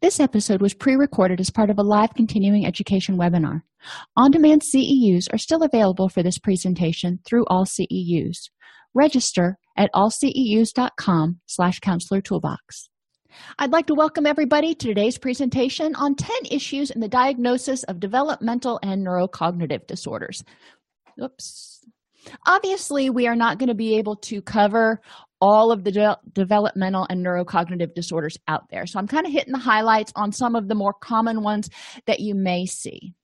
This episode was pre-recorded as part of a live continuing education webinar. On-demand CEUs are still available for this presentation through all CEUs. Register at allceus.com slash counselor toolbox. I'd like to welcome everybody to today's presentation on 10 issues in the diagnosis of developmental and neurocognitive disorders. Oops. Obviously, we are not going to be able to cover all of the de- developmental and neurocognitive disorders out there. So I'm kind of hitting the highlights on some of the more common ones that you may see.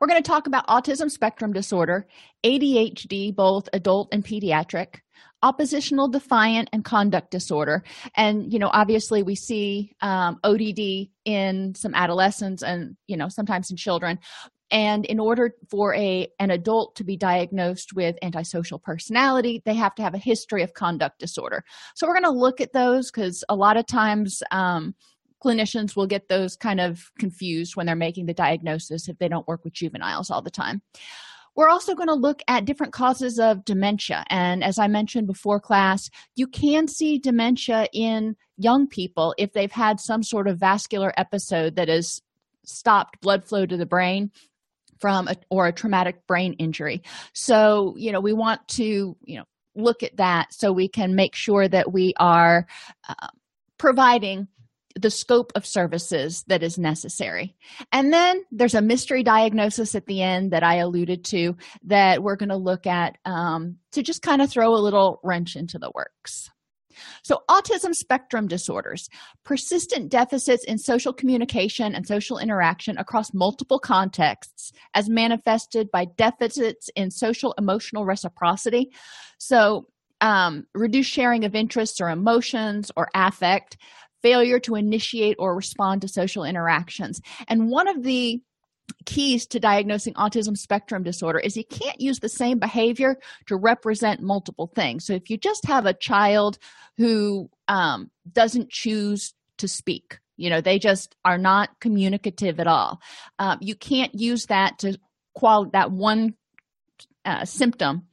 We're going to talk about autism spectrum disorder, ADHD, both adult and pediatric, oppositional defiant and conduct disorder. And, you know, obviously we see um, ODD in some adolescents and, you know, sometimes in children. And in order for a an adult to be diagnosed with antisocial personality, they have to have a history of conduct disorder. So we're going to look at those because a lot of times um, clinicians will get those kind of confused when they're making the diagnosis if they don't work with juveniles all the time. We're also going to look at different causes of dementia. And as I mentioned before class, you can see dementia in young people if they've had some sort of vascular episode that has stopped blood flow to the brain from a, or a traumatic brain injury. So, you know, we want to, you know, look at that so we can make sure that we are uh, providing the scope of services that is necessary. And then there's a mystery diagnosis at the end that I alluded to that we're going to look at um, to just kind of throw a little wrench into the works. So, autism spectrum disorders, persistent deficits in social communication and social interaction across multiple contexts, as manifested by deficits in social emotional reciprocity. So, um, reduced sharing of interests or emotions or affect, failure to initiate or respond to social interactions. And one of the keys to diagnosing autism spectrum disorder is you can't use the same behavior to represent multiple things. So if you just have a child who um, doesn't choose to speak, you know, they just are not communicative at all, um, you can't use that to qual that one uh, symptom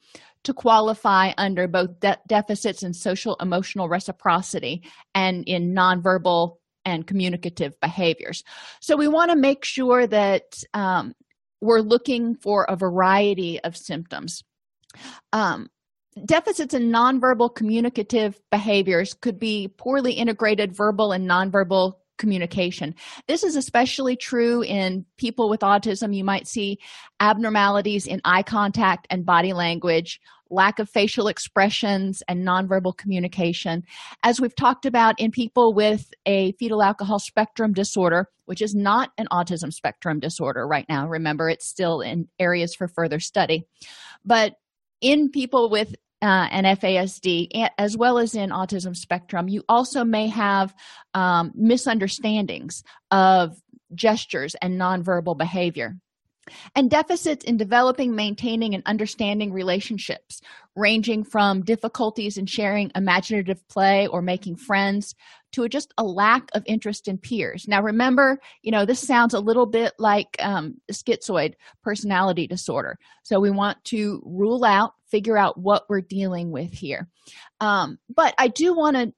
to qualify under both de- deficits in social emotional reciprocity and in nonverbal and communicative behaviors. So we want to make sure that um, we're looking for a variety of symptoms. Um, deficits in nonverbal communicative behaviors could be poorly integrated verbal and nonverbal communication. This is especially true in people with autism. You might see abnormalities in eye contact and body language, lack of facial expressions, and nonverbal communication. As we've talked about in people with a fetal alcohol spectrum disorder, which is not an autism spectrum disorder right now. Remember, it's still in areas for further study. But in people with uh, FASD, as well as in autism spectrum, you also may have um, misunderstandings of gestures and nonverbal behavior and deficits in developing, maintaining, and understanding relationships, ranging from difficulties in sharing imaginative play or making friends to just a lack of interest in peers. Now, remember, you know, this sounds a little bit like um, schizoid personality disorder. So, we want to rule out, figure out what we're dealing with here. Um, but I do want to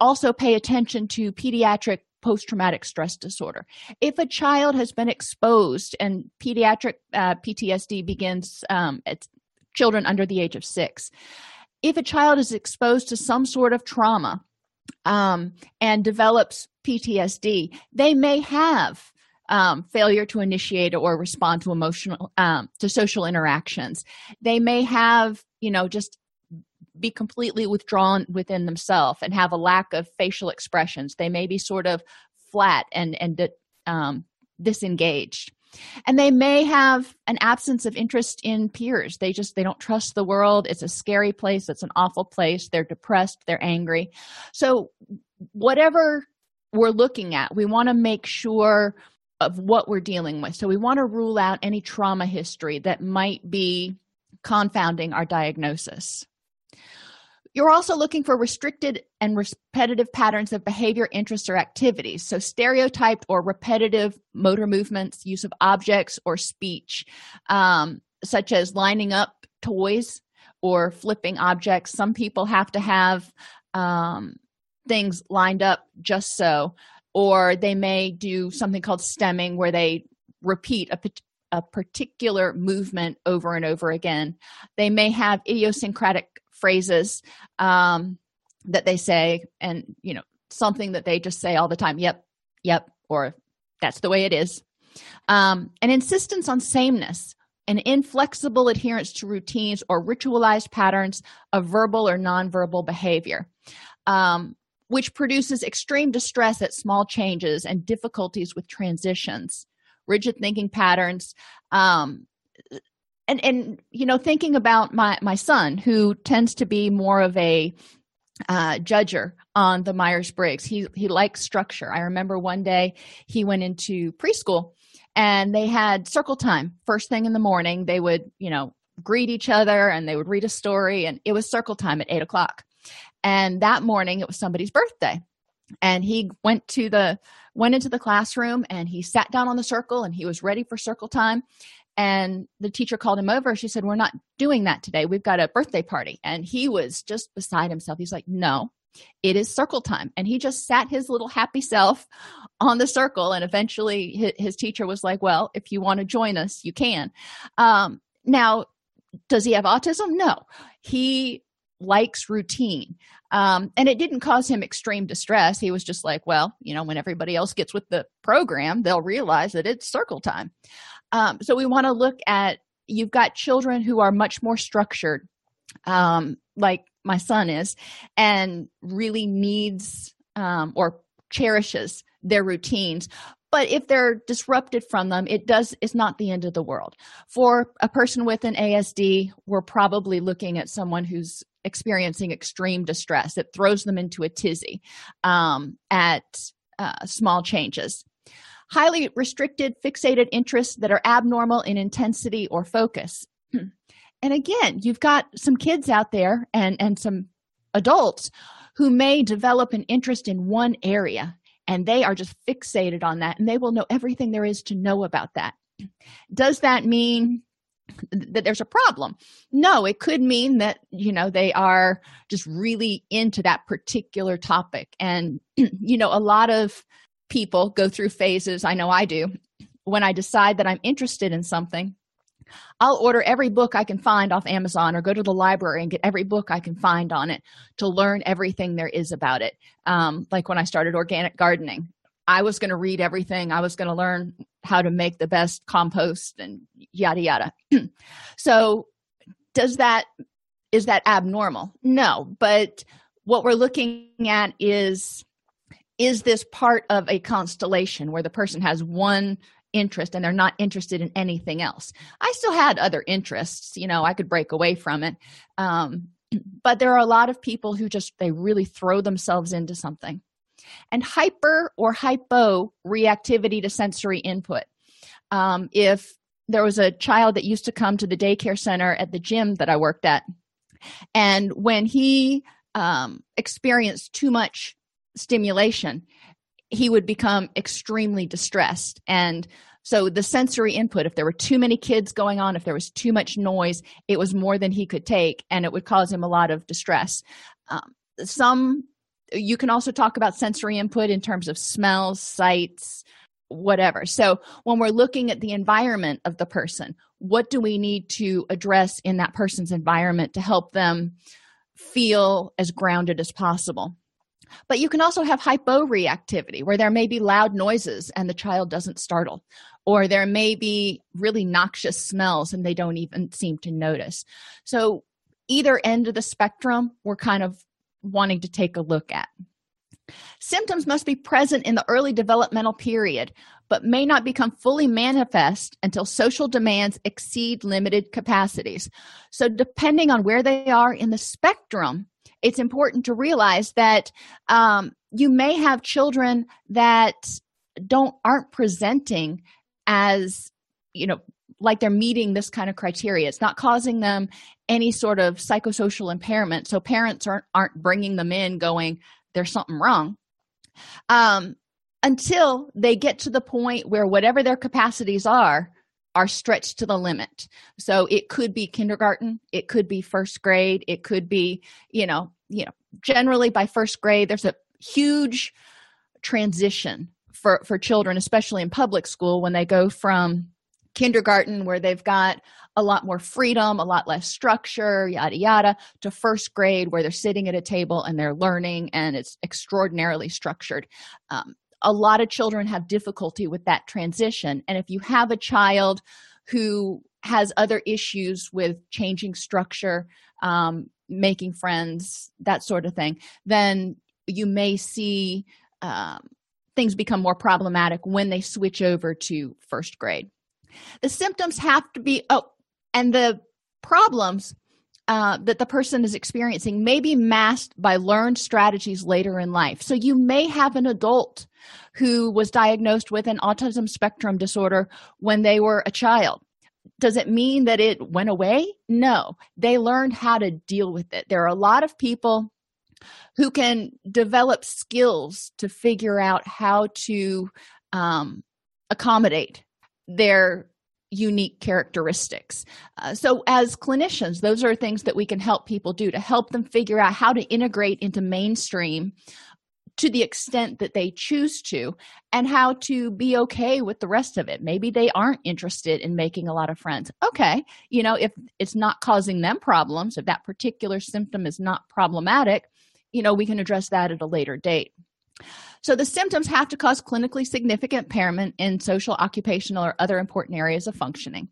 also pay attention to pediatric post traumatic stress disorder. If a child has been exposed, and pediatric uh, PTSD begins um, at children under the age of six, if a child is exposed to some sort of trauma um, and develops PTSD, they may have um, failure to initiate or respond to emotional um, to social interactions. They may have, you know, just be completely withdrawn within themselves and have a lack of facial expressions. They may be sort of flat and and um, disengaged. And they may have an absence of interest in peers. They just they don't trust the world. It's a scary place. It's an awful place. They're depressed. They're angry. So whatever we're looking at we want to make sure of what we're dealing with. So we want to rule out any trauma history that might be confounding our diagnosis you're also looking for restricted and repetitive patterns of behavior, interests, or activities. So, stereotyped or repetitive motor movements, use of objects or speech, um, such as lining up toys or flipping objects. Some people have to have um, things lined up just so, or they may do something called stimming, where they repeat a a particular movement over and over again. They may have idiosyncratic phrases um, that they say and you know something that they just say all the time yep yep or that's the way it is. Um, an insistence on sameness an inflexible adherence to routines or ritualized patterns of verbal or nonverbal behavior um, which produces extreme distress at small changes and difficulties with transitions rigid thinking patterns um, and and you know thinking about my my son who tends to be more of a uh, judger on the myers-briggs. He he likes structure. I remember one day he went into preschool and they had circle time. First thing in the morning they would you know greet each other and they would read a story and it was circle time at eight o'clock. And that morning it was somebody's birthday. And he went to the went into the classroom and he sat down on the circle and he was ready for circle time and the teacher called him over. She said we're not doing that today. We've got a birthday party. And he was just beside himself. He's like no it is circle time. And he just sat his little happy self on the circle. And eventually his, teacher was like well if you want to join us you can. Um, now does he have autism? No. He likes routine. Um, and it didn't cause him extreme distress. He was just like well you know when everybody else gets with the program they'll realize that it's circle time um, so we want to look at you've got children who are much more structured um, like my son is and really needs um, or cherishes their routines. But if they're disrupted from them it does it's not the end of the world. For a person with an asd we're probably looking at someone who's experiencing extreme distress. It throws them into a tizzy um, at uh, small changes highly restricted fixated interests that are abnormal in intensity or focus. And again you've got some kids out there and and some adults who may develop an interest in one area and they are just fixated on that and they will know everything there is to know about that. Does that mean that there's a problem? No it could mean that you know they are just really into that particular topic. And you know a lot of people go through phases. I know i do. When i decide that i'm interested in something i'll order every book i can find off amazon or go to the library and get every book i can find on it to learn everything there is about it. Um, like when i started organic gardening i was going to read everything. I was going to learn how to make the best compost and yada yada. So does that is that abnormal? No but what we're looking at is is this part of a constellation where the person has one interest and they're not interested in anything else? I still had other interests you know i could break away from it. Um, but there are a lot of people who just they really throw themselves into something. And hyper or hypo reactivity to sensory input. Um, if there was a child that used to come to the daycare center at the gym that i worked at and when he um, experienced too much stimulation he would become extremely distressed. And so the sensory input if there were too many kids going on if there was too much noise it was more than he could take and it would cause him a lot of distress. Um, some you can also talk about sensory input in terms of smells sights whatever. So when we're looking at the environment of the person what do we need to address in that person's environment to help them feel as grounded as possible but you can also have hyporeactivity where there may be loud noises and the child doesn't startle or there may be really noxious smells and they don't even seem to notice. So either end of the spectrum we're kind of wanting to take a look at. Symptoms must be present in the early developmental period but may not become fully manifest until social demands exceed limited capacities. So depending on where they are in the spectrum it's important to realize that um, you may have children that don't aren't presenting as you know like they're meeting this kind of criteria. It's not causing them any sort of psychosocial impairment. So parents aren't aren't bringing them in going there's something wrong. Um, until they get to the point where whatever their capacities are are stretched to the limit. So it could be kindergarten it could be first grade it could be you know you know generally by first grade there's a huge transition for for children especially in public school when they go from kindergarten where they've got a lot more freedom a lot less structure yada yada to first grade where they're sitting at a table and they're learning and it's extraordinarily structured. Um, a lot of children have difficulty with that transition. And if you have a child who has other issues with changing structure um, making friends that sort of thing then you may see um, things become more problematic when they switch over to first grade. The symptoms have to be oh and the problems uh, that the person is experiencing may be masked by learned strategies later in life. So, you may have an adult who was diagnosed with an autism spectrum disorder when they were a child. Does it mean that it went away? No, they learned how to deal with it. There are a lot of people who can develop skills to figure out how to um, accommodate their unique characteristics. Uh, so, as clinicians, those are things that we can help people do to help them figure out how to integrate into mainstream to the extent that they choose to and how to be okay with the rest of it. Maybe they aren't interested in making a lot of friends. Okay, you know, if it's not causing them problems, if that particular symptom is not problematic, you know, we can address that at a later date. So the symptoms have to cause clinically significant impairment in social, occupational, or other important areas of functioning.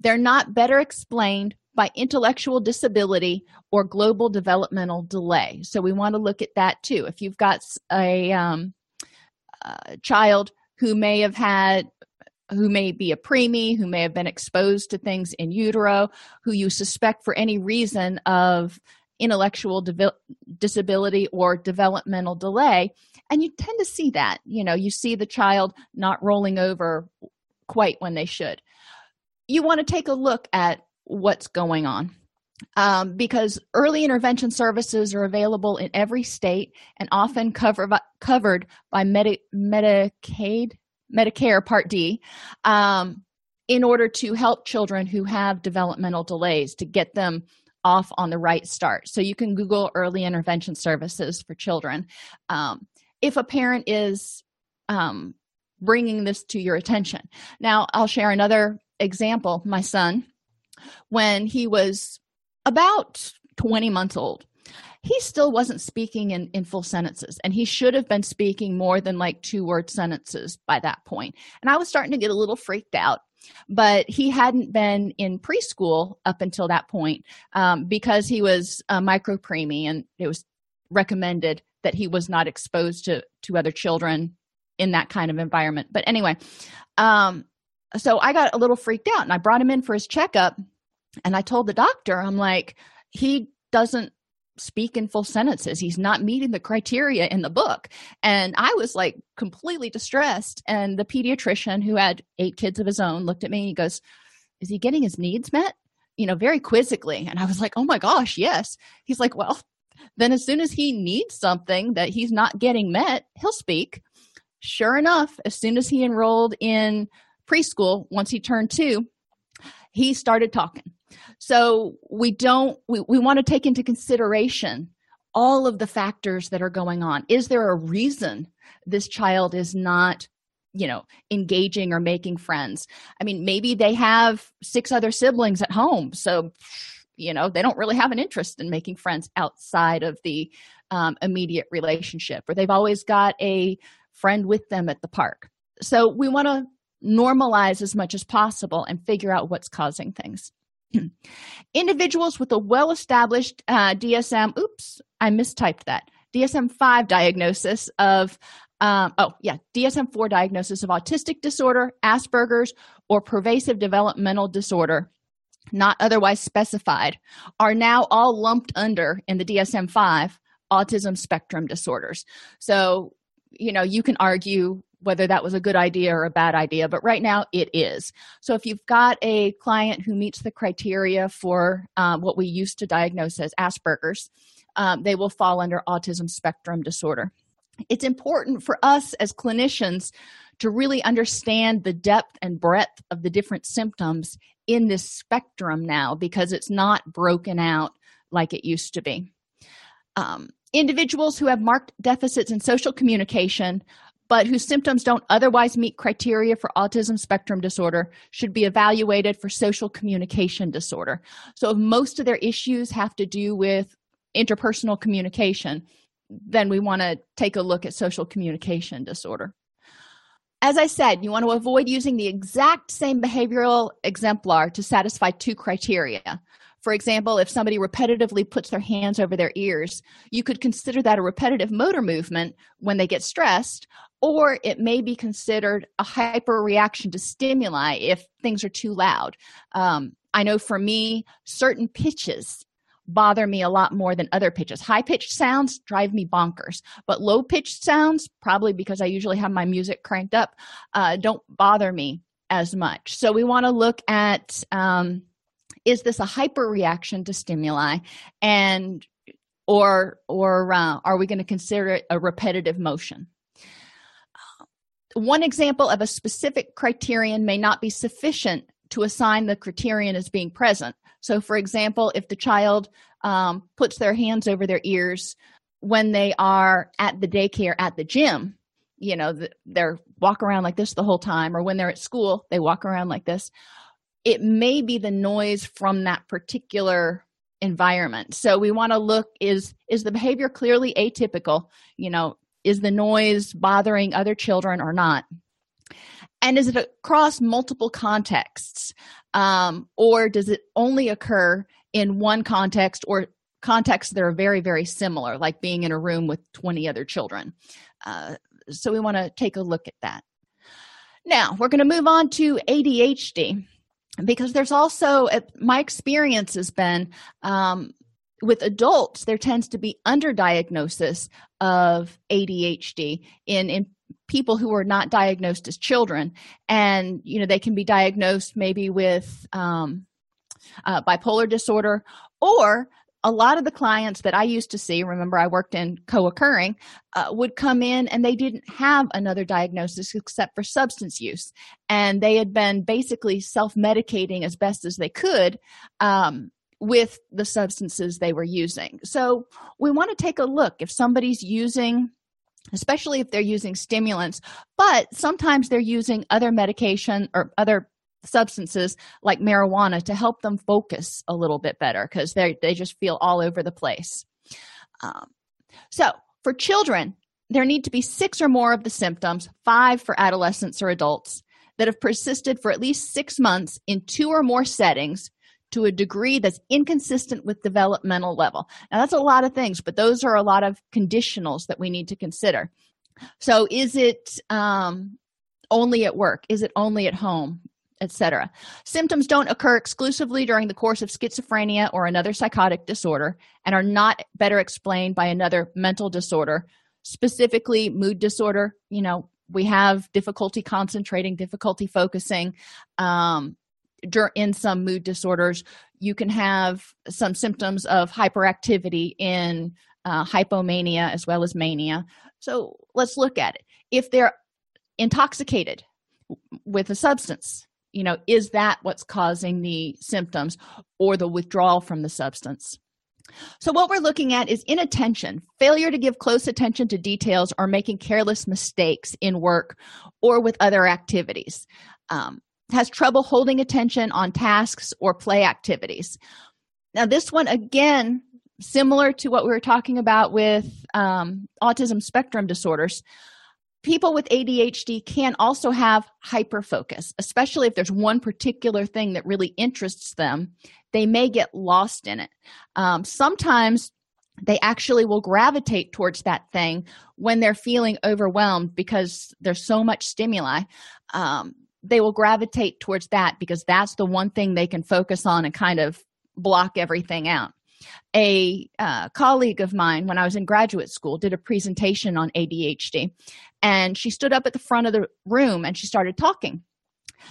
They're not better explained by intellectual disability or global developmental delay. So we want to look at that too. If you've got a, um, a child who may have had who may be a preemie, who may have been exposed to things in utero, who you suspect for any reason of intellectual de- disability or developmental delay, and you tend to see that you know you see the child not rolling over quite when they should. You want to take a look at what's going on um, because early intervention services are available in every state and often cover, covered by Medi- medicaid medicare part d um, in order to help children who have developmental delays to get them off on the right start. So you can google early intervention services for children um, if a parent is um, bringing this to your attention. Now, I'll share another example. My son, when he was about 20 months old, he still wasn't speaking in, in full sentences, and he should have been speaking more than like two word sentences by that point. And I was starting to get a little freaked out but he hadn't been in preschool up until that point um, because he was a micro preemie and it was recommended that he was not exposed to to other children in that kind of environment. But anyway um so i got a little freaked out and i brought him in for his checkup and i told the doctor i'm like he doesn't speak in full sentences. He's not meeting the criteria in the book. And i was like completely distressed. And the pediatrician who had eight kids of his own looked at me and he goes is he getting his needs met? You know very quizzically. And i was like oh my gosh yes. He's like well then as soon as he needs something that he's not getting met he'll speak. Sure enough as soon as he enrolled in preschool once he turned two he started talking. So we don't we, we want to take into consideration all of the factors that are going on. Is there a reason this child is not you know engaging or making friends? I mean maybe they have six other siblings at home so you know they don't really have an interest in making friends outside of the um, immediate relationship or they've always got a friend with them at the park. So we want to normalize as much as possible and figure out what's causing things. Individuals with a well-established uh, dsm oops i mistyped that dsm-5 diagnosis of um, oh yeah dsm-4 diagnosis of autistic disorder asperger's or pervasive developmental disorder not otherwise specified are now all lumped under in the dsm-5 autism spectrum disorders. So you know you can argue whether that was a good idea or a bad idea but right now it is. So if you've got a client who meets the criteria for um, what we used to diagnose as asperger's um, they will fall under autism spectrum disorder. It's important for us as clinicians to really understand the depth and breadth of the different symptoms in this spectrum now because it's not broken out like it used to be. Um, individuals who have marked deficits in social communication but whose symptoms don't otherwise meet criteria for autism spectrum disorder should be evaluated for social communication disorder. So, if most of their issues have to do with interpersonal communication, then we want to take a look at social communication disorder. As I said, you want to avoid using the exact same behavioral exemplar to satisfy two criteria. For example, if somebody repetitively puts their hands over their ears, you could consider that a repetitive motor movement when they get stressed, or it may be considered a hyper reaction to stimuli if things are too loud. Um, I know for me, certain pitches bother me a lot more than other pitches. High pitched sounds drive me bonkers, but low pitched sounds, probably because I usually have my music cranked up, uh, don't bother me as much. So we want to look at um, is this a hyper reaction to stimuli and or or uh, are we going to consider it a repetitive motion one example of a specific criterion may not be sufficient to assign the criterion as being present so for example if the child um, puts their hands over their ears when they are at the daycare at the gym you know they're walk around like this the whole time or when they're at school they walk around like this it may be the noise from that particular environment. So we want to look is is the behavior clearly atypical? You know is the noise bothering other children or not and is it across multiple contexts um, or does it only occur in one context or contexts that are very very similar like being in a room with 20 other children? Uh, so we want to take a look at that. Now we're going to move on to adhd because there's also my experience has been um, with adults there tends to be underdiagnosis of adhd in in people who are not diagnosed as children and you know they can be diagnosed maybe with um, uh, bipolar disorder or a lot of the clients that I used to see, remember I worked in co occurring, uh, would come in and they didn't have another diagnosis except for substance use. And they had been basically self medicating as best as they could um, with the substances they were using. So we want to take a look if somebody's using especially if they're using stimulants but sometimes they're using other medication or other substances like marijuana to help them focus a little bit better because they they just feel all over the place. Um, so for children there need to be six or more of the symptoms five for adolescents or adults that have persisted for at least six months in two or more settings to a degree that's inconsistent with developmental level now that's a lot of things but those are a lot of conditionals that we need to consider so is it um, only at work is it only at home etc. Symptoms don't occur exclusively during the course of schizophrenia or another psychotic disorder and are not better explained by another mental disorder, specifically mood disorder. You know, we have difficulty concentrating, difficulty focusing. Um, in some mood disorders, you can have some symptoms of hyperactivity in uh, hypomania as well as mania. So let's look at it. If they're intoxicated with a substance, you know is that what's causing the symptoms or the withdrawal from the substance So, what we're looking at is inattention, failure to give close attention to details, or making careless mistakes in work or with other activities. Um, has trouble holding attention on tasks or play activities. Now, this one again, similar to what we were talking about with um, autism spectrum disorders, people with ADHD can also have hyperfocus, especially if there's one particular thing that really interests them. They may get lost in it. Um, sometimes they actually will gravitate towards that thing when they're feeling overwhelmed because there's so much stimuli. Um, they will gravitate towards that because that's the one thing they can focus on and kind of block everything out. A uh, colleague of mine, when I was in graduate school, did a presentation on ADHD, and she stood up at the front of the room and she started talking.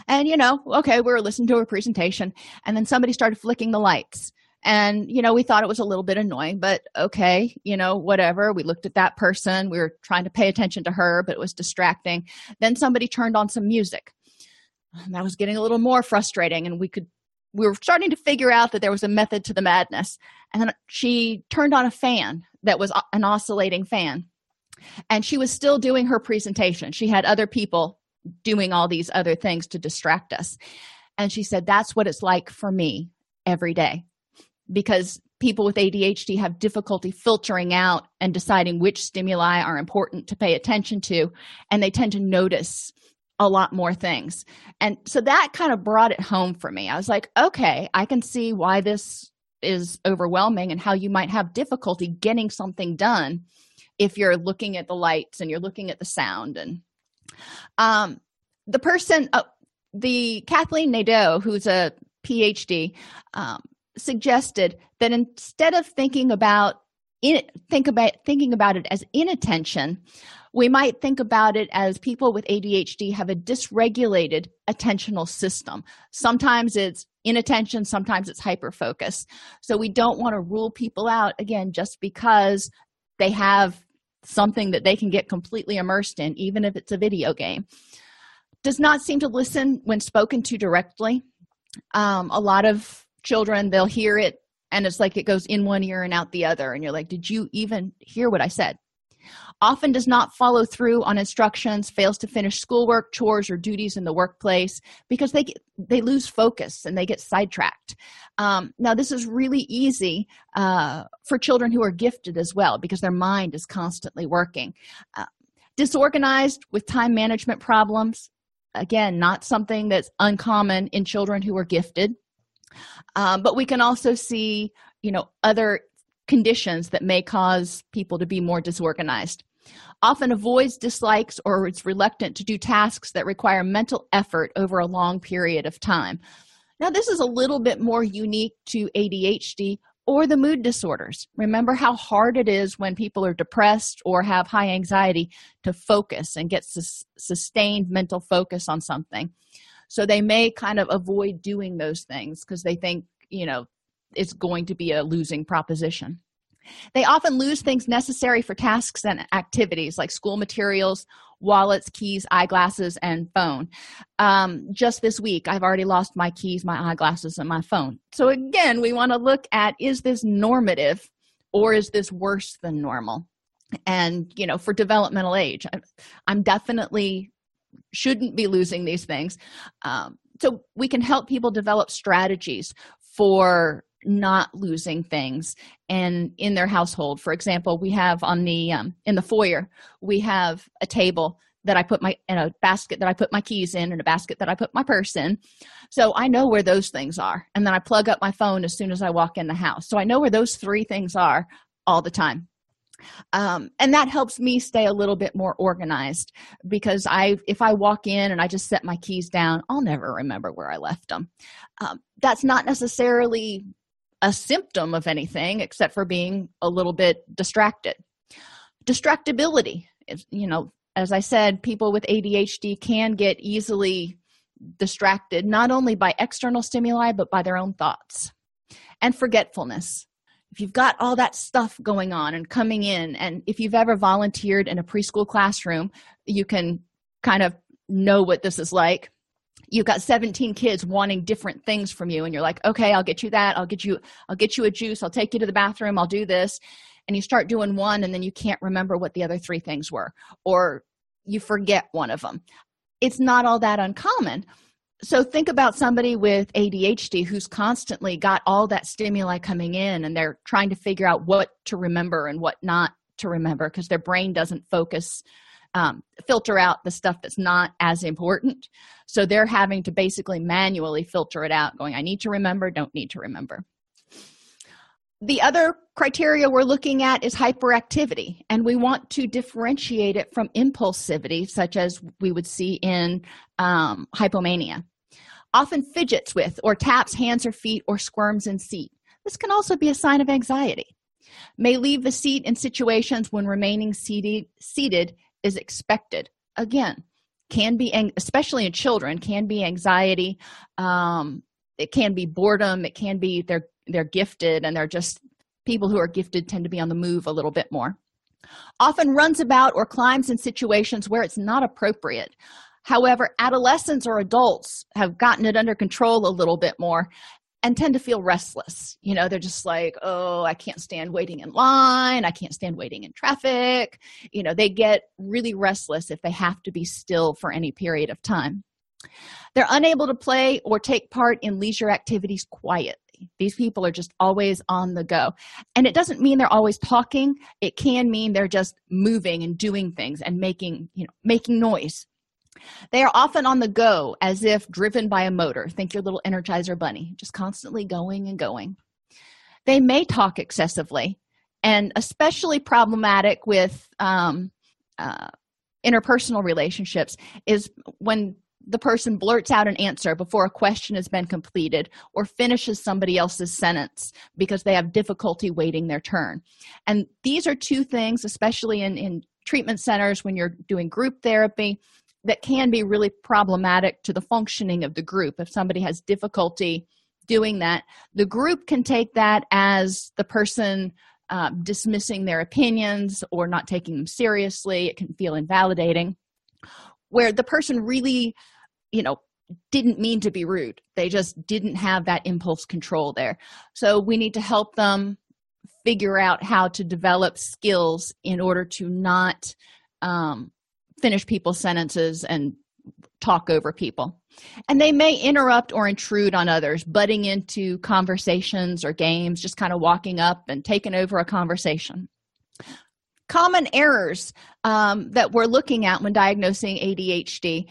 And, you know, okay, we were listening to her presentation, and then somebody started flicking the lights. And, you know, we thought it was a little bit annoying, but okay, you know, whatever. We looked at that person. We were trying to pay attention to her, but it was distracting. Then somebody turned on some music. And that was getting a little more frustrating, and we could we were starting to figure out that there was a method to the madness. And she turned on a fan that was uh, an oscillating fan. And she was still doing her presentation. She had other people doing all these other things to distract us. And she said, That's what it's like for me every day. Because people with ADHD have difficulty filtering out and deciding which stimuli are important to pay attention to. And they tend to notice a lot more things. And so that kind of brought it home for me. I was like, okay, I can see why this is overwhelming and how you might have difficulty getting something done if you're looking at the lights and you're looking at the sound and um the person uh, the kathleen nadeau who's a phd um, suggested that instead of thinking about in, think about thinking about it as inattention we might think about it as people with ADHD have a dysregulated attentional system. Sometimes it's inattention, sometimes it's hyperfocus. So we don't want to rule people out again just because they have something that they can get completely immersed in, even if it's a video game. Does not seem to listen when spoken to directly. Um, a lot of children, they'll hear it and it's like it goes in one ear and out the other. And you're like, Did you even hear what I said? Often does not follow through on instructions fails to finish schoolwork chores or duties in the workplace because they they lose focus and they get sidetracked. Um, now this is really easy uh, for children who are gifted as well because their mind is constantly working. Uh, disorganized with time management problems again not something that's uncommon in children who are gifted. Um, but we can also see you know other conditions that may cause people to be more disorganized. Often avoids dislikes or is reluctant to do tasks that require mental effort over a long period of time. Now this is a little bit more unique to adhd or the mood disorders. Remember how hard it is when people are depressed or have high anxiety to focus and get sus- sustained mental focus on something. So they may kind of avoid doing those things because they think you know it's going to be a losing proposition they often lose things necessary for tasks and activities like school materials, wallets, keys, eyeglasses, and phone. Um, just this week, I've already lost my keys, my eyeglasses, and my phone. So, again, we want to look at is this normative or is this worse than normal? And, you know, for developmental age, I'm definitely shouldn't be losing these things. Um, so, we can help people develop strategies for not losing things and in their household. For example we have on the um, in the foyer we have a table that i put my in a basket that i put my keys in and a basket that i put my purse in. So i know where those things are and then i plug up my phone as soon as i walk in the house. So i know where those three things are all the time. Um, and that helps me stay a little bit more organized because i if i walk in and i just set my keys down i'll never remember where i left them um, that's not necessarily a symptom of anything except for being a little bit distracted. Distractibility is you know as i said people with adhd can get easily distracted not only by external stimuli but by their own thoughts and forgetfulness. If you've got all that stuff going on and coming in and if you've ever volunteered in a preschool classroom you can kind of know what this is like you've got 17 kids wanting different things from you and you're like okay i'll get you that. I'll get you i'll get you a juice. I'll take you to the bathroom. I'll do this. And you start doing one and then you can't remember what the other three things were or you forget one of them it's not all that uncommon. So think about somebody with adhd who's constantly got all that stimuli coming in and they're trying to figure out what to remember and what not to remember because their brain doesn't focus um, filter out the stuff that's not as important. So they're having to basically manually filter it out going i need to remember don't need to remember. The other criteria we're looking at is hyperactivity and we want to differentiate it from impulsivity such as we would see in um, hypomania. Often fidgets with or taps hands or feet or squirms in seat. This can also be a sign of anxiety. May leave the seat in situations when remaining seated, seated is expected. Again can be especially in children can be anxiety um, it can be boredom it can be they're they're gifted and they're just people who are gifted tend to be on the move a little bit more. Often runs about or climbs in situations where it's not appropriate. However adolescents or adults have gotten it under control a little bit more and tend to feel restless. You know, they're just like, oh, I can't stand waiting in line. I can't stand waiting in traffic. You know, they get really restless if they have to be still for any period of time. They're unable to play or take part in leisure activities quietly. These people are just always on the go. And it doesn't mean they're always talking. It can mean they're just moving and doing things and making, you know, making noise. They are often on the go as if driven by a motor. Think your little energizer bunny, just constantly going and going. They may talk excessively, and especially problematic with um, uh, interpersonal relationships is when the person blurts out an answer before a question has been completed or finishes somebody else's sentence because they have difficulty waiting their turn. And these are two things, especially in, in treatment centers when you're doing group therapy, that can be really problematic to the functioning of the group. If somebody has difficulty doing that the group can take that as the person uh, dismissing their opinions or not taking them seriously. It can feel invalidating. Where the person really you know didn't mean to be rude. They just didn't have that impulse control there. So we need to help them figure out how to develop skills in order to not um, finish people's sentences and talk over people. And they may interrupt or intrude on others, butting into conversations or games, just kind of walking up and taking over a conversation. Common errors um, that we're looking at when diagnosing ADHD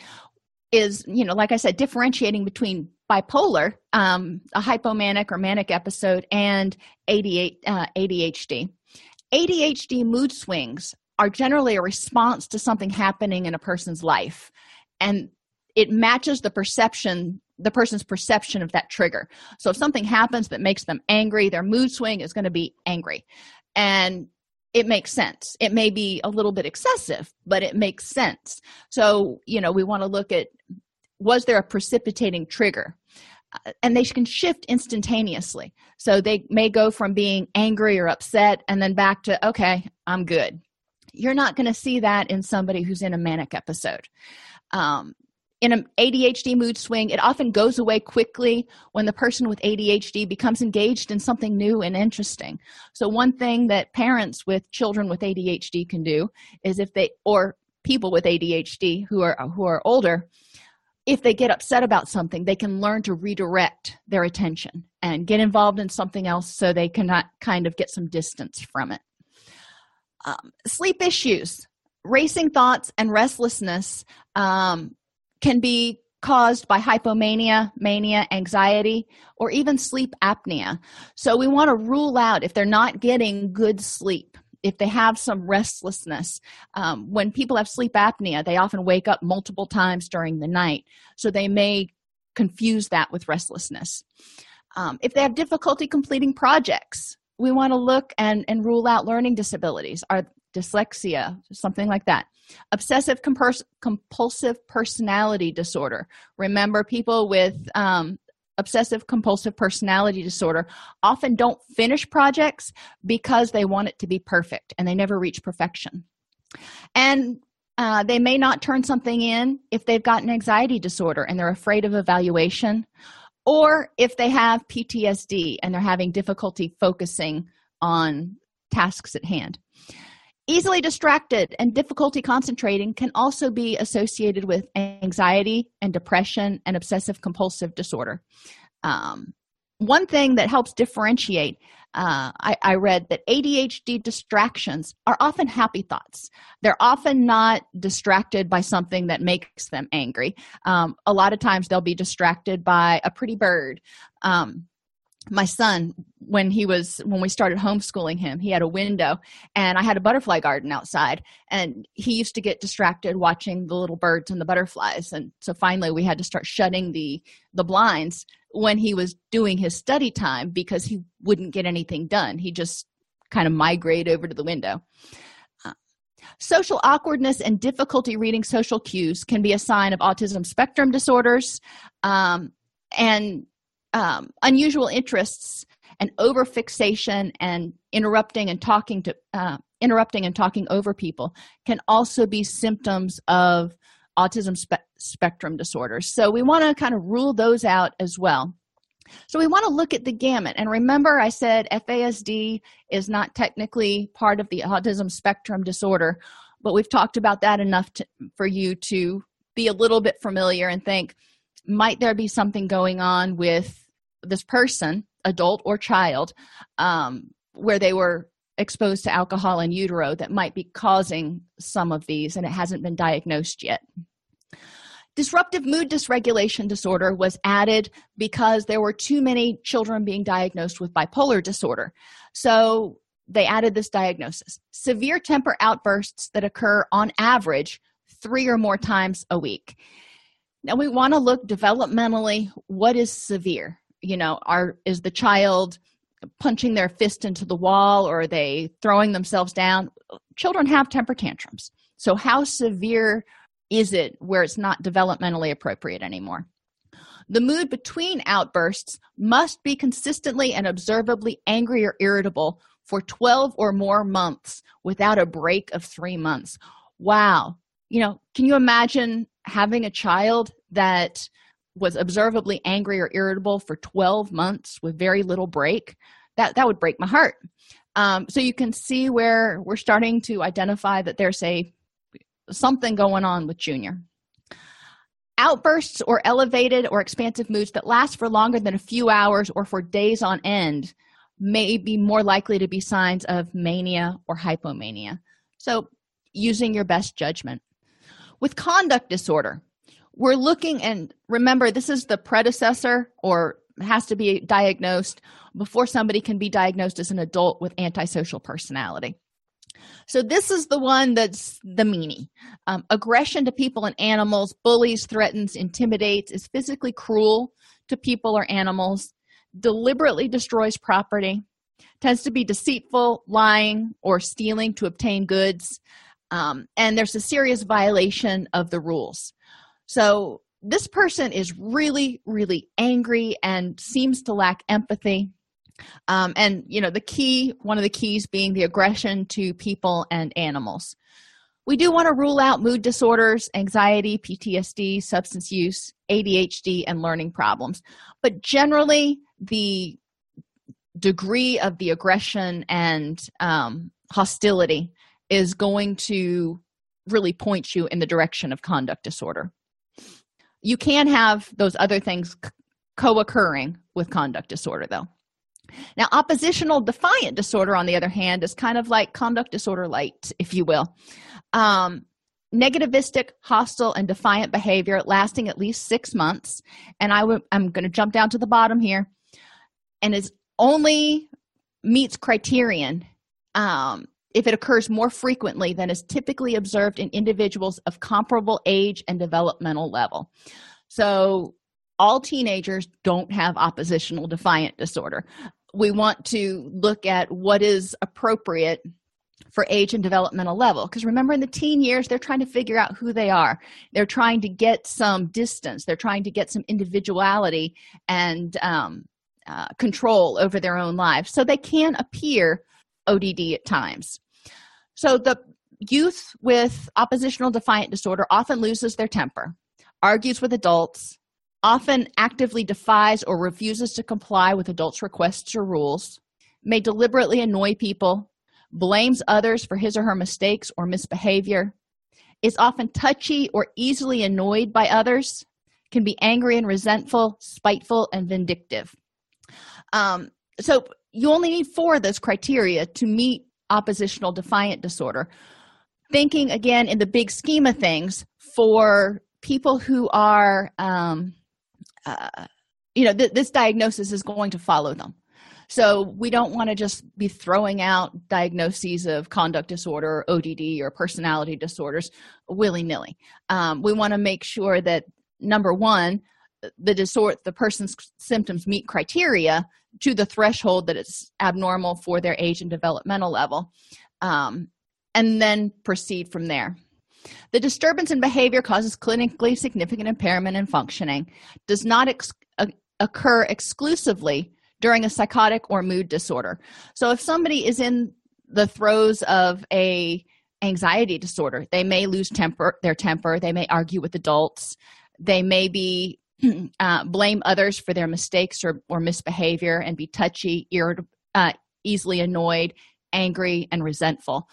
is, you know, like I said, differentiating between bipolar, um, a hypomanic or manic episode, and ADHD. ADHD uh, mood swings are generally a response to something happening in a person's life. And it matches the perception the person's perception of that trigger. So if something happens that makes them angry their mood swing is going to be angry. And it makes sense. It may be a little bit excessive but it makes sense. So you know we want to look at was there a precipitating trigger? Uh, and they can shift instantaneously. So they may go from being angry or upset and then back to okay i'm good you're not going to see that in somebody who's in a manic episode. Um, in an adhd mood swing it often goes away quickly when the person with adhd becomes engaged in something new and interesting. So one thing that parents with children with adhd can do is if they or people with adhd who are who are older if they get upset about something they can learn to redirect their attention and get involved in something else so they cannot kind of get some distance from it um, sleep issues racing thoughts and restlessness um, can be caused by hypomania mania anxiety or even sleep apnea. So we want to rule out if they're not getting good sleep if they have some restlessness. Um, when people have sleep apnea they often wake up multiple times during the night so they may confuse that with restlessness. Um, if they have difficulty completing projects we want to look and, and rule out learning disabilities are dyslexia something like that. Obsessive compulsive personality disorder. Remember people with um, obsessive compulsive personality disorder often don't finish projects because they want it to be perfect and they never reach perfection. And uh, they may not turn something in if they've got an anxiety disorder and they're afraid of evaluation, or if they have PTSD and they're having difficulty focusing on tasks at hand. Easily distracted and difficulty concentrating can also be associated with anxiety and depression and obsessive compulsive disorder. Um, one thing that helps differentiate uh, I, I, read that ADHD distractions are often happy thoughts. They're often not distracted by something that makes them angry. Um, a lot of times they'll be distracted by a pretty bird. Um, my son, when he was when we started homeschooling him, he had a window and I had a butterfly garden outside, and he used to get distracted watching the little birds and the butterflies. And so finally we had to start shutting the the blinds when he was doing his study time because he wouldn't get anything done. He just kind of migrate over to the window. Uh, social awkwardness and difficulty reading social cues can be a sign of autism spectrum disorders, um, and um, unusual interests and overfixation and interrupting and talking to uh, interrupting and talking over people can also be symptoms of autism spe- spectrum disorders. So we want to kind of rule those out as well. So we want to look at the gamut. And remember, I said FASD is not technically part of the autism spectrum disorder, but we've talked about that enough to, for you to be a little bit familiar and think might there be something going on with this person, adult or child, um, where they were exposed to alcohol in utero that might be causing some of these and it hasn't been diagnosed yet. Disruptive mood dysregulation disorder was added because there were too many children being diagnosed with bipolar disorder. So they added this diagnosis severe temper outbursts that occur on average three or more times a week. Now we want to look developmentally what is severe? You know, are is the child punching their fist into the wall or are they throwing themselves down? Children have temper tantrums. So how severe is it where it's not developmentally appropriate anymore? The mood between outbursts must be consistently and observably angry or irritable for 12 or more months without a break of three months. Wow. You know, can you imagine having a child that was observably angry or irritable for 12 months with very little break? That, that would break my heart. Um, so you can see where we're starting to identify that there's a something going on with Junior. Outbursts or elevated or expansive moods that last for longer than a few hours or for days on end may be more likely to be signs of mania or hypomania. So, using your best judgment. With conduct disorder, we're looking and remember, this is the predecessor or has to be diagnosed before somebody can be diagnosed as an adult with antisocial personality. So, this is the one that's the meanie. Um, aggression to people and animals, bullies, threatens, intimidates, is physically cruel to people or animals, deliberately destroys property, tends to be deceitful, lying, or stealing to obtain goods, um, and there's a serious violation of the rules. So, this person is really, really angry and seems to lack empathy. Um, and you know the key one of the keys being the aggression to people and animals. We do want to rule out mood disorders anxiety ptsd substance use adhd and learning problems. But generally the degree of the aggression and um, hostility is going to really point you in the direction of conduct disorder you can have those other things co-occurring with conduct disorder though now, oppositional defiant disorder, on the other hand, is kind of like conduct disorder light, if you will. Um, negativistic, hostile, and defiant behavior lasting at least six months. And i w- I'm going to jump down to the bottom here. And is only meets criterion um, if it occurs more frequently than is typically observed in individuals of comparable age and developmental level. So, all teenagers don't have oppositional defiant disorder. We want to look at what is appropriate for age and developmental level because remember in the teen years they're trying to figure out who they are. They're trying to get some distance. They're trying to get some individuality and um, uh, control over their own lives. So they can appear odd at times so the youth with oppositional defiant disorder often loses their temper, argues with adults, often actively defies or refuses to comply with adults' requests or rules, may deliberately annoy people, blames others for his or her mistakes or misbehavior, is often touchy or easily annoyed by others, can be angry and resentful, spiteful, and vindictive. Um, so you only need four of those criteria to meet oppositional defiant disorder. Thinking again in the big scheme of things for people who are, um, uh, you know, th- this diagnosis is going to follow them. So we don't want to just be throwing out diagnoses of conduct disorder, ODD, or personality disorders willy nilly. Um, we want to make sure that number one, the disorder, the person's symptoms meet criteria to the threshold that it's abnormal for their age and developmental level, um, and then proceed from there. The disturbance in behavior causes clinically significant impairment in functioning, does not ex- occur exclusively during a psychotic or mood disorder so if somebody is in the throes of a anxiety disorder they may lose temper their temper they may argue with adults they may be uh, blame others for their mistakes or, or misbehavior and be touchy irritable uh, easily annoyed angry and resentful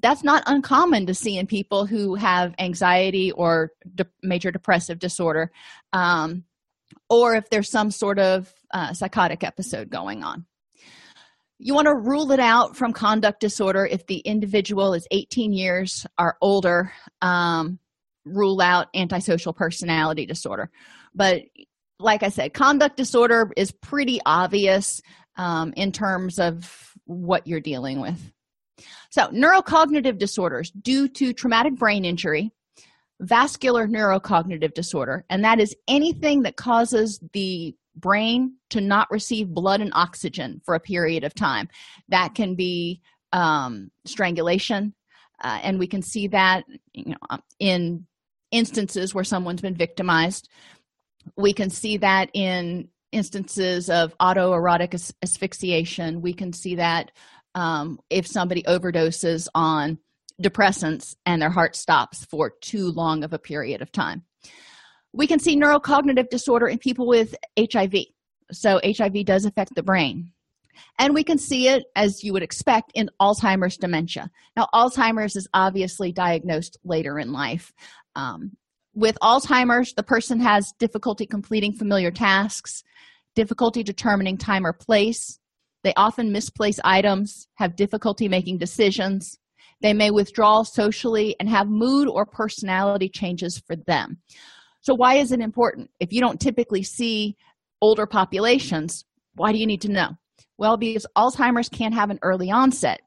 that's not uncommon to see in people who have anxiety or de- major depressive disorder um, or if there's some sort of uh, psychotic episode going on. You want to rule it out from conduct disorder if the individual is 18 years or older. Um, rule out antisocial personality disorder. But like I said, conduct disorder is pretty obvious um, in terms of what you're dealing with. So, neurocognitive disorders due to traumatic brain injury vascular neurocognitive disorder, and that is anything that causes the brain to not receive blood and oxygen for a period of time. That can be um, strangulation, uh, and we can see that you know, in instances where someone's been victimized. We can see that in instances of autoerotic as- asphyxiation. We can see that um, if somebody overdoses on depressants and their heart stops for too long of a period of time. We can see neurocognitive disorder in people with HIV. So, HIV does affect the brain. And we can see it, as you would expect, in Alzheimer's dementia. Now, Alzheimer's is obviously diagnosed later in life. Um, with Alzheimer's, the person has difficulty completing familiar tasks, difficulty determining time or place. They often misplace items, have difficulty making decisions, they may withdraw socially and have mood or personality changes for them. So, why is it important? If you don't typically see older populations, why do you need to know? Well, because Alzheimer's can have an early onset.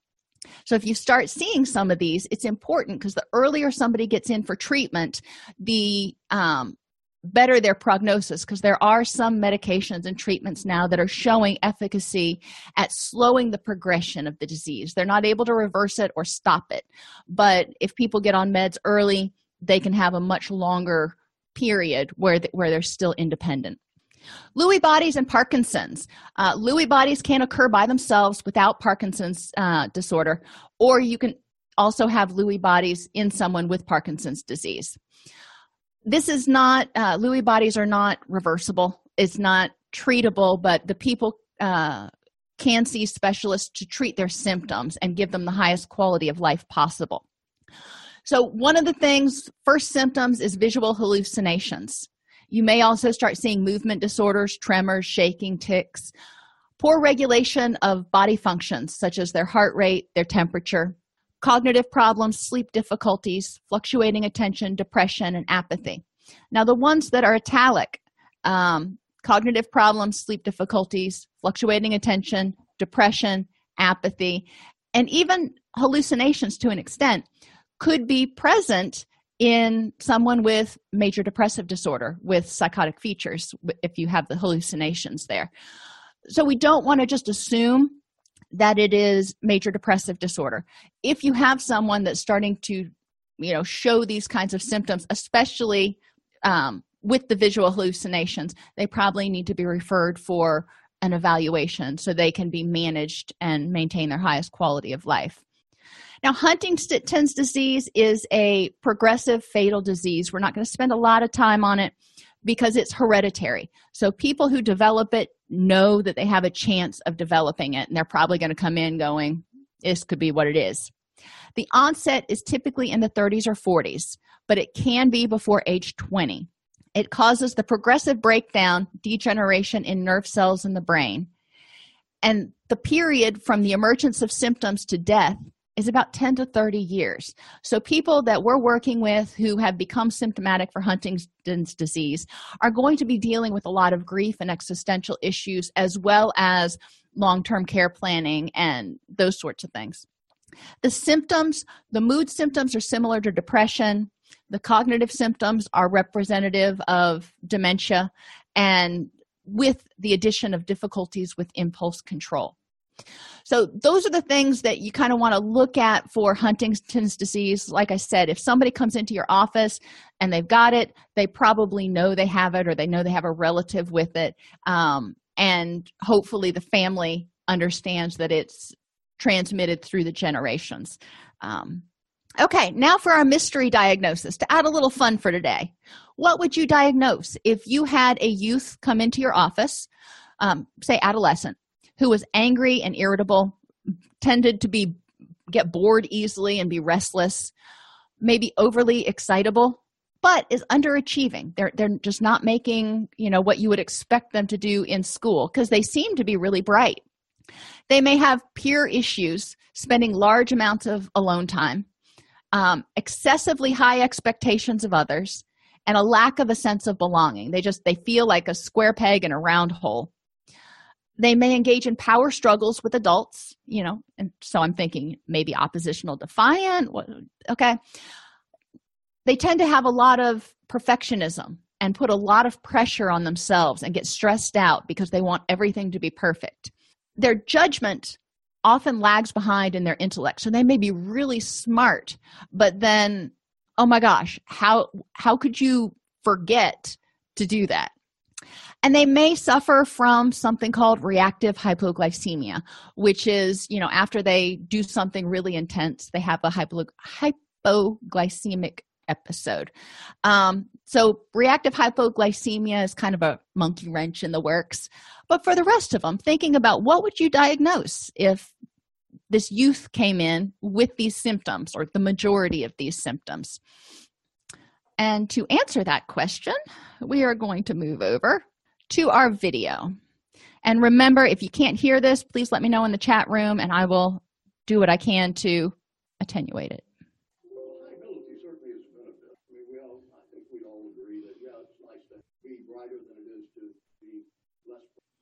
So, if you start seeing some of these, it's important because the earlier somebody gets in for treatment, the um, better their prognosis because there are some medications and treatments now that are showing efficacy at slowing the progression of the disease. They're not able to reverse it or stop it. But if people get on meds early, they can have a much longer period where, where they're still independent. Lewy bodies and Parkinson's. Uh, Lewy bodies can occur by themselves without Parkinson's uh, disorder, or you can also have Lewy bodies in someone with Parkinson's disease. This is not uh, lewy bodies are not reversible. It's not treatable but the people uh, can see specialists to treat their symptoms and give them the highest quality of life possible. So one of the things first symptoms is visual hallucinations you may also start seeing movement disorders tremors shaking tics poor regulation of body functions such as their heart rate their temperature cognitive problems, sleep difficulties, fluctuating attention, depression, and apathy. Now, the ones that are italic um, cognitive problems, sleep difficulties, fluctuating attention, depression, apathy, and even hallucinations to an extent could be present in someone with major depressive disorder with psychotic features if you have the hallucinations there. So, we don't want to just assume that it is major depressive disorder if you have someone that's starting to you know show these kinds of symptoms especially um, with the visual hallucinations they probably need to be referred for an evaluation so they can be managed and maintain their highest quality of life Now, Huntington's disease is a progressive fatal disease. We're not going to spend a lot of time on it because it's hereditary. So, people who develop it know that they have a chance of developing it, and they're probably going to come in going, This could be what it is. The onset is typically in the 30s or 40s, but it can be before age 20. It causes the progressive breakdown, degeneration in nerve cells in the brain. And the period from the emergence of symptoms to death is about 10 to 30 years. So, people that we're working with who have become symptomatic for Huntington's disease are going to be dealing with a lot of grief and existential issues, as well as long term care planning and those sorts of things. The symptoms, the mood symptoms are similar to depression. The cognitive symptoms are representative of dementia and with the addition of difficulties with impulse control. So, those are the things that you kind of want to look at for Huntington's disease. Like I said, if somebody comes into your office and they've got it, they probably know they have it or they know they have a relative with it. Um, and hopefully, the family understands that it's transmitted through the generations. Um, okay, now for our mystery diagnosis to add a little fun for today. What would you diagnose if you had a youth come into your office, um, say adolescent, who was angry and irritable, tended to be get bored easily and be restless, maybe overly excitable, but is underachieving. They're they're just not making, you know, what you would expect them to do in school because they seem to be really bright. They may have peer issues, spending large amounts of alone time, um, excessively high expectations of others, and a lack of a sense of belonging. They just they feel like a square peg in a round hole. They may engage in power struggles with adults, you know, and so I'm thinking maybe oppositional defiant. Okay. They tend to have a lot of perfectionism and put a lot of pressure on themselves and get stressed out because they want everything to be perfect their judgment often lags behind in their intellect so they may be really smart but then oh my gosh how how could you forget to do that and they may suffer from something called reactive hypoglycemia which is you know after they do something really intense they have a hypo, hypoglycemic episode. Um, so, reactive hypoglycemia is kind of a monkey wrench in the works. But for the rest of them, thinking about what would you diagnose if this youth came in with these symptoms or the majority of these symptoms? And to answer that question, we are going to move over to our video. And remember, if you can't hear this, please let me know in the chat room and I will do what I can to attenuate it.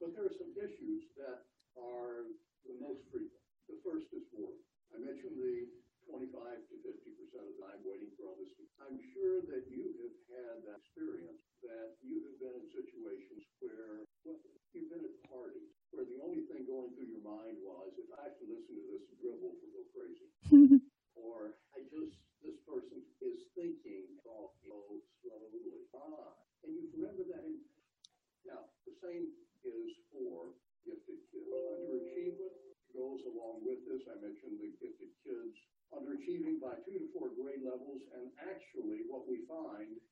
But there are some issues that are the most frequent. The first is war. I mentioned the 25 to 50 percent of the time waiting for others. I'm sure that you have had that experience that you have been in situations where well, you've been at parties where the only thing going through your mind was, if I have to listen to this dribble for go crazy, or I just this person is thinking oh, slowly. Ah, and you remember that. In, now the same is for gifted kids. Underachievement goes along with this. I mentioned the gifted kids underachieving by two to four grade levels, and actually, what we find is, is that.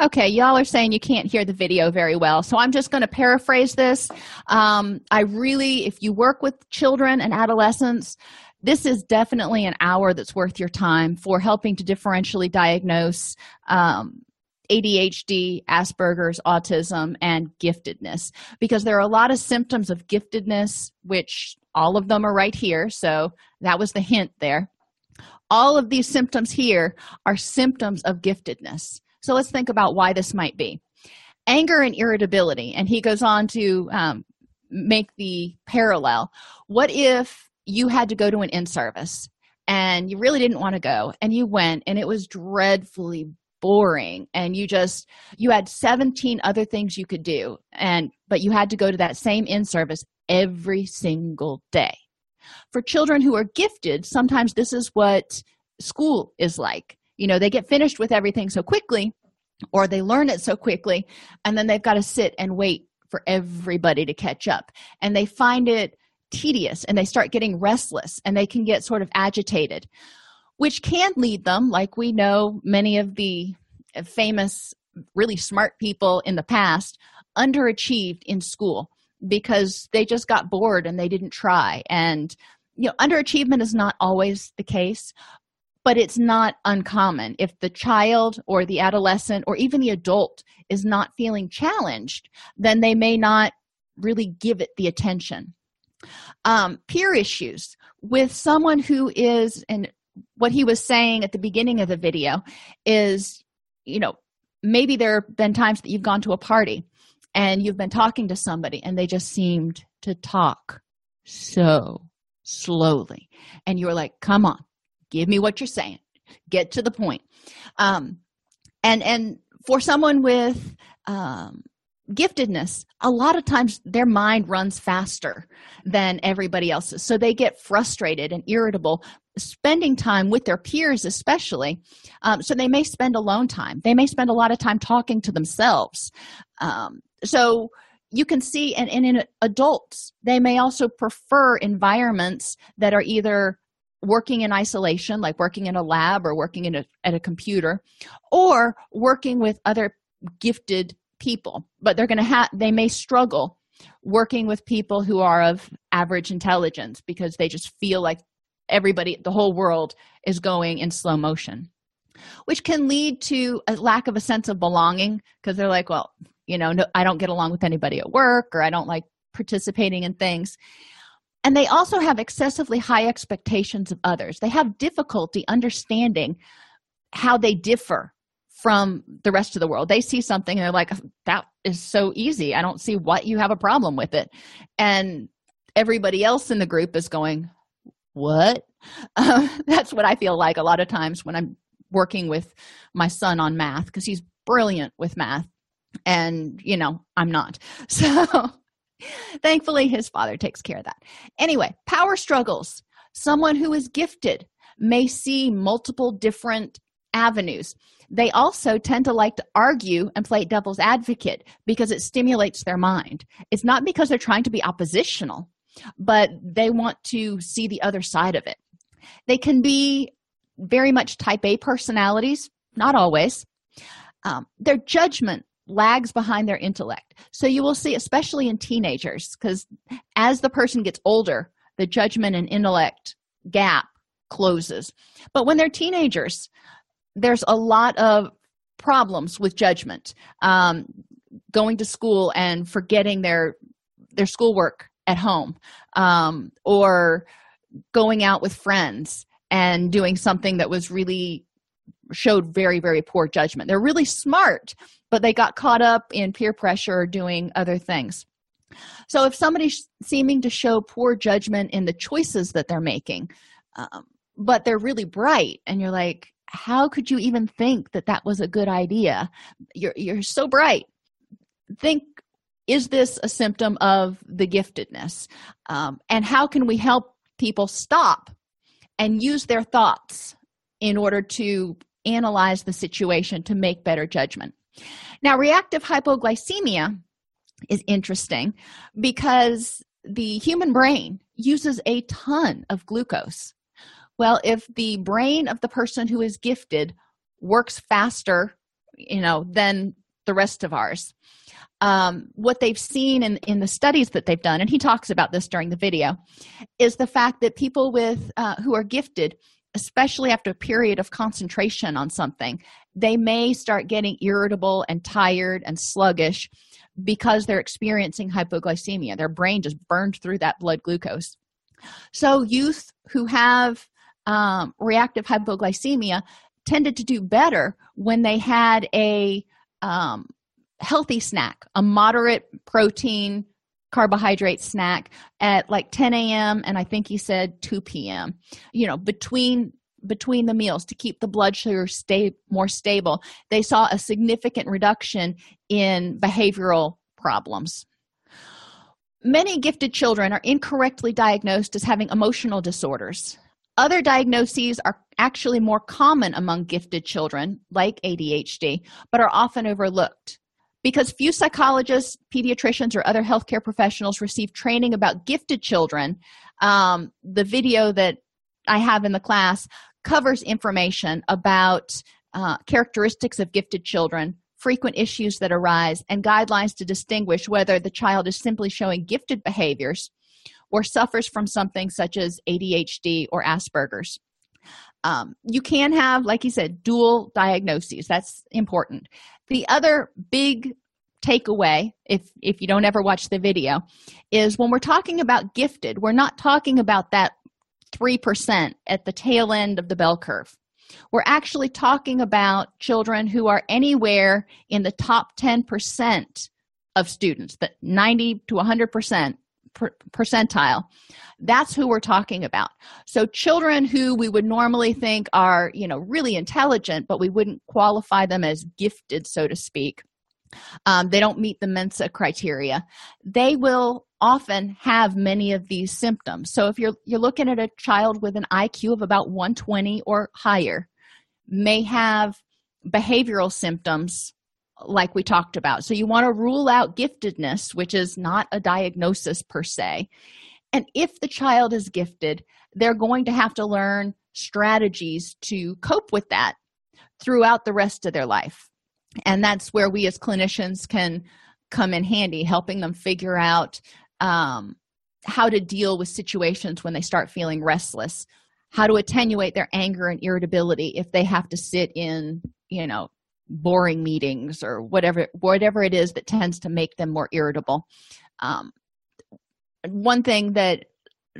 Okay, y'all are saying you can't hear the video very well, so I'm just going to paraphrase this. Um, I really, if you work with children and adolescents, this is definitely an hour that's worth your time for helping to differentially diagnose um, ADHD, Asperger's, autism, and giftedness because there are a lot of symptoms of giftedness, which all of them are right here. So that was the hint there. All of these symptoms here are symptoms of giftedness. So let's think about why this might be. Anger and irritability, and he goes on to um, make the parallel. What if you had to go to an in service and you really didn't want to go and you went and it was dreadfully boring and you just you had 17 other things you could do and but you had to go to that same in service every single day for children who are gifted sometimes this is what school is like. You know they get finished with everything so quickly or they learn it so quickly and then they've got to sit and wait for everybody to catch up. And they find it tedious and they start getting restless and they can get sort of agitated, which can lead them, like we know many of the famous, really smart people in the past underachieved in school because they just got bored and they didn't try. And, you know, underachievement is not always the case, but it's not uncommon. If the child or the adolescent or even the adult is not feeling challenged, then they may not really give it the attention. Um, peer issues with someone who is, and what he was saying at the beginning of the video is, you know, maybe there have been times that you've gone to a party and you've been talking to somebody and they just seemed to talk so slowly. And you were like come on give me what you're saying. Get to the point. Um, and and for someone with um, giftedness a lot of times their mind runs faster than everybody else's. So they get frustrated and irritable spending time with their peers especially um, so they may spend alone time. They may spend a lot of time talking to themselves um, so you can see and, and in adults they may also prefer environments that are either working in isolation like working in a lab or working in a, at a computer or working with other gifted people. But they're going to have they may struggle working with people who are of average intelligence because they just feel like everybody the whole world is going in slow motion which can lead to a lack of a sense of belonging because they're like well you know no, i don't get along with anybody at work or i don't like participating in things. And they also have excessively high expectations of others. They have difficulty understanding how they differ from the rest of the world. They see something and they're like that is so easy. I don't see what you have a problem with it. And everybody else in the group is going what? Um, that's what i feel like a lot of times when i'm working with my son on math because he's brilliant with math and you know i'm not. So thankfully his father takes care of that. Anyway power struggles. Someone who is gifted may see multiple different avenues. They also tend to like to argue and play devil's advocate because it stimulates their mind. It's not because they're trying to be oppositional but they want to see the other side of it. They can be very much type a personalities not always. Um, their judgment lags behind their intellect. So you will see especially in teenagers because as the person gets older the judgment and intellect gap closes. But when they're teenagers there's a lot of problems with judgment. Um, going to school and forgetting their their schoolwork at home um, or going out with friends and doing something that was really showed very very poor judgment. They're really smart but they got caught up in peer pressure or doing other things. So if somebody's seeming to show poor judgment in the choices that they're making um, but they're really bright and you're like how could you even think that that was a good idea? You're you're so bright. Think is this a symptom of the giftedness? Um, and how can we help people stop and use their thoughts in order to analyze the situation to make better judgment. Now reactive hypoglycemia is interesting because the human brain uses a ton of glucose. Well if the brain of the person who is gifted works faster you know than the rest of ours um, what they've seen in, in the studies that they've done and he talks about this during the video is the fact that people with uh, who are gifted especially after a period of concentration on something they may start getting irritable and tired and sluggish because they're experiencing hypoglycemia. Their brain just burned through that blood glucose. So youth who have um, reactive hypoglycemia tended to do better when they had a um, healthy snack a moderate protein carbohydrate snack at like 10 a.m and i think he said 2 p.m you know between between the meals to keep the blood sugar stay more stable they saw a significant reduction in behavioral problems. Many gifted children are incorrectly diagnosed as having emotional disorders. Other diagnoses are actually more common among gifted children like adhd but are often overlooked because few psychologists, pediatricians, or other healthcare professionals receive training about gifted children, um, the video that I have in the class covers information about uh, characteristics of gifted children, frequent issues that arise, and guidelines to distinguish whether the child is simply showing gifted behaviors or suffers from something such as ADHD or Asperger's. Um, you can have, like you said, dual diagnoses. That's important. The other big takeaway, if if you don't ever watch the video, is when we're talking about gifted, we're not talking about that three percent at the tail end of the bell curve. We're actually talking about children who are anywhere in the top 10% of students, the 90 to 100% per- percentile. That's who we're talking about. So children who we would normally think are, you know, really intelligent, but we wouldn't qualify them as gifted, so to speak. Um, they don't meet the mensa criteria they will often have many of these symptoms so if you're you're looking at a child with an iq of about 120 or higher may have behavioral symptoms like we talked about. So you want to rule out giftedness, which is not a diagnosis per se. And if the child is gifted, they're going to have to learn strategies to cope with that throughout the rest of their life. And that's where we as clinicians can come in handy, helping them figure out um, how to deal with situations when they start feeling restless, how to attenuate their anger and irritability if they have to sit in, you know, boring meetings or whatever whatever it is that tends to make them more irritable. Um, one thing that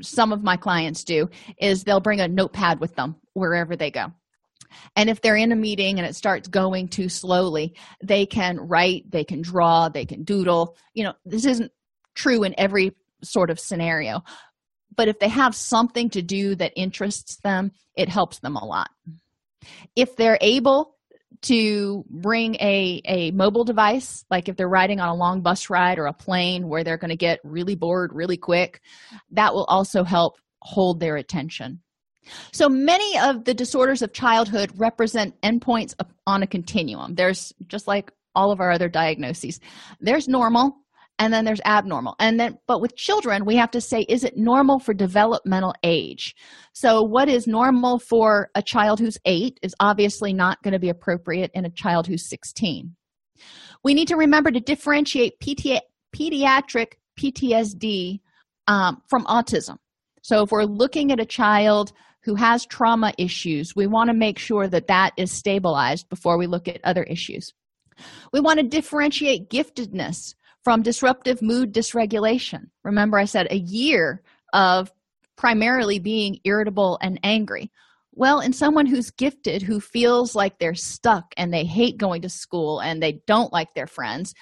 some of my clients do is they'll bring a notepad with them wherever they go. And if they're in a meeting and it starts going too slowly they can write they can draw they can doodle. You know this isn't true in every sort of scenario but if they have something to do that interests them it helps them a lot. If they're able to bring a, a mobile device, like if they're riding on a long bus ride or a plane where they're going to get really bored really quick, that will also help hold their attention. So many of the disorders of childhood represent endpoints on a continuum. There's just like all of our other diagnoses, there's normal, and then there's abnormal. And then but with children we have to say is it normal for developmental age? So what is normal for a child who's 8 is obviously not going to be appropriate in a child who's 16 we need to remember to differentiate PT- pediatric ptsd um, from autism. So if we're looking at a child who has trauma issues we want to make sure that that is stabilized before we look at other issues. We want to differentiate giftedness from disruptive mood dysregulation. Remember, I said a year of primarily being irritable and angry. Well, in someone who's gifted, who feels like they're stuck and they hate going to school and they don't like their friends,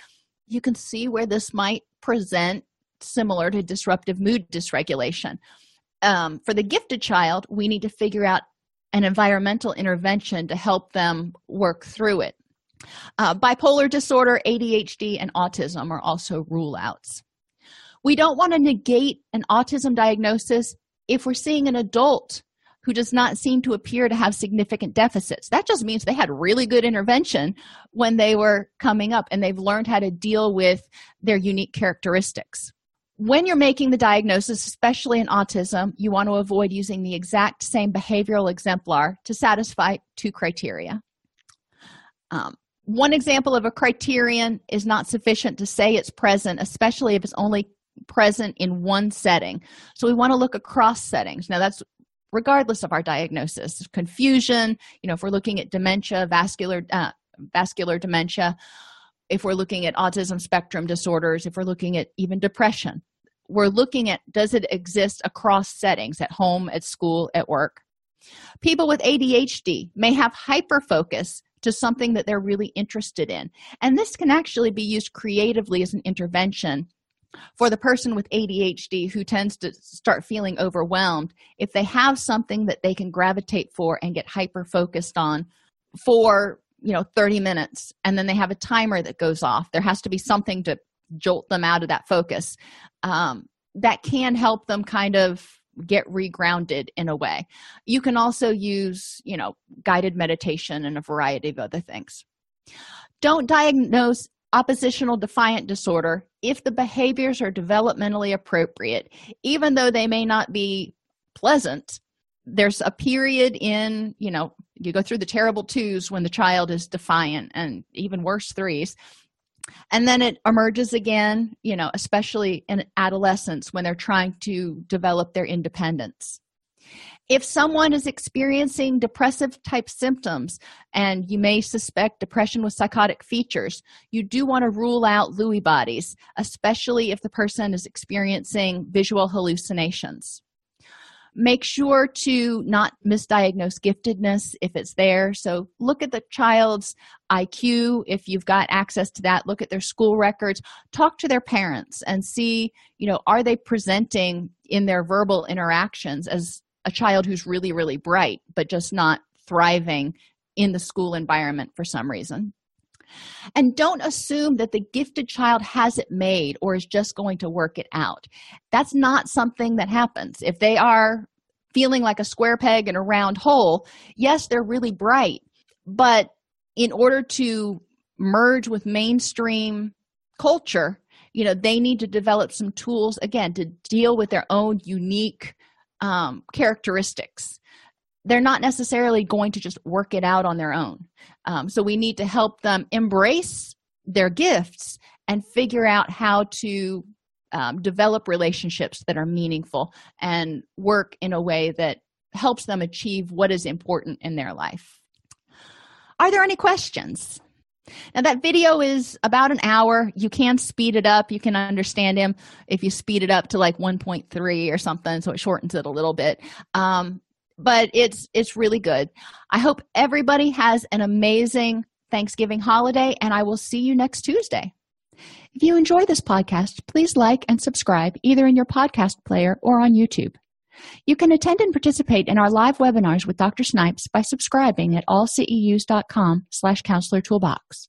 you can see where this might present similar to disruptive mood dysregulation. Um, for the gifted child, we need to figure out an environmental intervention to help them work through it. Uh, bipolar disorder, ADHD, and autism are also rule outs. We don't want to negate an autism diagnosis if we're seeing an adult who does not seem to appear to have significant deficits. That just means they had really good intervention when they were coming up and they've learned how to deal with their unique characteristics. When you're making the diagnosis, especially in autism, you want to avoid using the exact same behavioral exemplar to satisfy two criteria. Um, one example of a criterion is not sufficient to say it's present especially if it's only present in one setting. So we want to look across settings. Now that's regardless of our diagnosis confusion you know if we're looking at dementia vascular uh, vascular dementia if we're looking at autism spectrum disorders if we're looking at even depression we're looking at does it exist across settings at home at school at work? People with adhd may have hyper focus to something that they're really interested in. And this can actually be used creatively as an intervention for the person with ADHD who tends to start feeling overwhelmed. If they have something that they can gravitate for and get hyper focused on for you know 30 minutes and then they have a timer that goes off there has to be something to jolt them out of that focus um, that can help them kind of get regrounded in a way you can also use you know guided meditation and a variety of other things don't diagnose oppositional defiant disorder, if the behaviors are developmentally appropriate, even though they may not be pleasant, there's a period in, you know, you go through the terrible twos when the child is defiant and even worse threes. And then it emerges again, you know, especially in adolescence when they're trying to develop their independence. If someone is experiencing depressive type symptoms and you may suspect depression with psychotic features, you do want to rule out Lewy bodies, especially if the person is experiencing visual hallucinations. Make sure to not misdiagnose giftedness if it's there. So, look at the child's IQ if you've got access to that. Look at their school records. Talk to their parents and see, you know, are they presenting in their verbal interactions as a child who's really, really bright, but just not thriving in the school environment for some reason. And don't assume that the gifted child has it made or is just going to work it out. That's not something that happens. If they are feeling like a square peg in a round hole, yes, they're really bright, but in order to merge with mainstream culture, you know, they need to develop some tools again to deal with their own unique um, characteristics they're not necessarily going to just work it out on their own um, so we need to help them embrace their gifts and figure out how to um, develop relationships that are meaningful and work in a way that helps them achieve what is important in their life are there any questions now, that video is about an hour. You can speed it up. You can understand him if you speed it up to like 1.3 or something, so it shortens it a little bit. Um, but it's it's really good. I hope everybody has an amazing Thanksgiving holiday, and I will see you next Tuesday. If you enjoy this podcast, please like and subscribe either in your podcast player or on YouTube. You can attend and participate in our live webinars with Dr. Snipes by subscribing at allceus.com slash counselor toolbox.